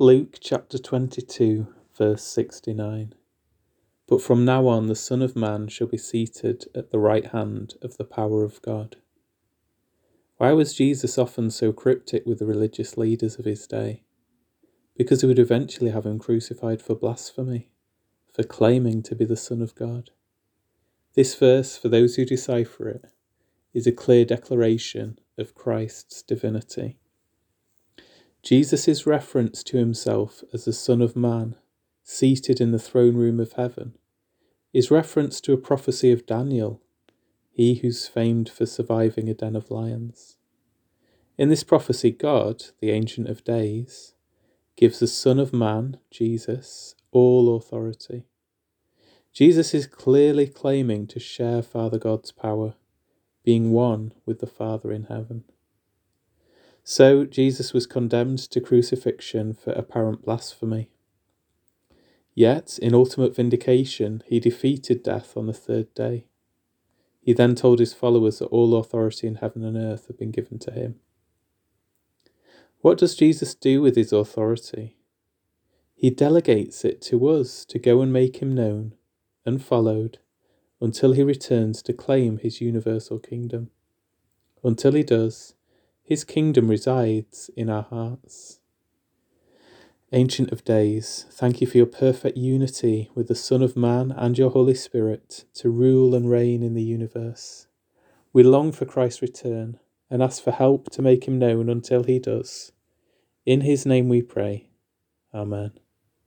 Luke chapter 22, verse 69. But from now on, the Son of Man shall be seated at the right hand of the power of God. Why was Jesus often so cryptic with the religious leaders of his day? Because he would eventually have him crucified for blasphemy, for claiming to be the Son of God. This verse, for those who decipher it, is a clear declaration of Christ's divinity. Jesus' reference to himself as the Son of Man, seated in the throne room of heaven, is reference to a prophecy of Daniel, he who's famed for surviving a den of lions. In this prophecy, God, the Ancient of Days, gives the Son of Man, Jesus, all authority. Jesus is clearly claiming to share Father God's power, being one with the Father in heaven. So Jesus was condemned to crucifixion for apparent blasphemy. Yet, in ultimate vindication, he defeated death on the third day. He then told his followers that all authority in heaven and earth had been given to him. What does Jesus do with his authority? He delegates it to us to go and make him known and followed until he returns to claim his universal kingdom. Until he does, his kingdom resides in our hearts. Ancient of Days, thank you for your perfect unity with the Son of Man and your Holy Spirit to rule and reign in the universe. We long for Christ's return and ask for help to make him known until he does. In his name we pray. Amen.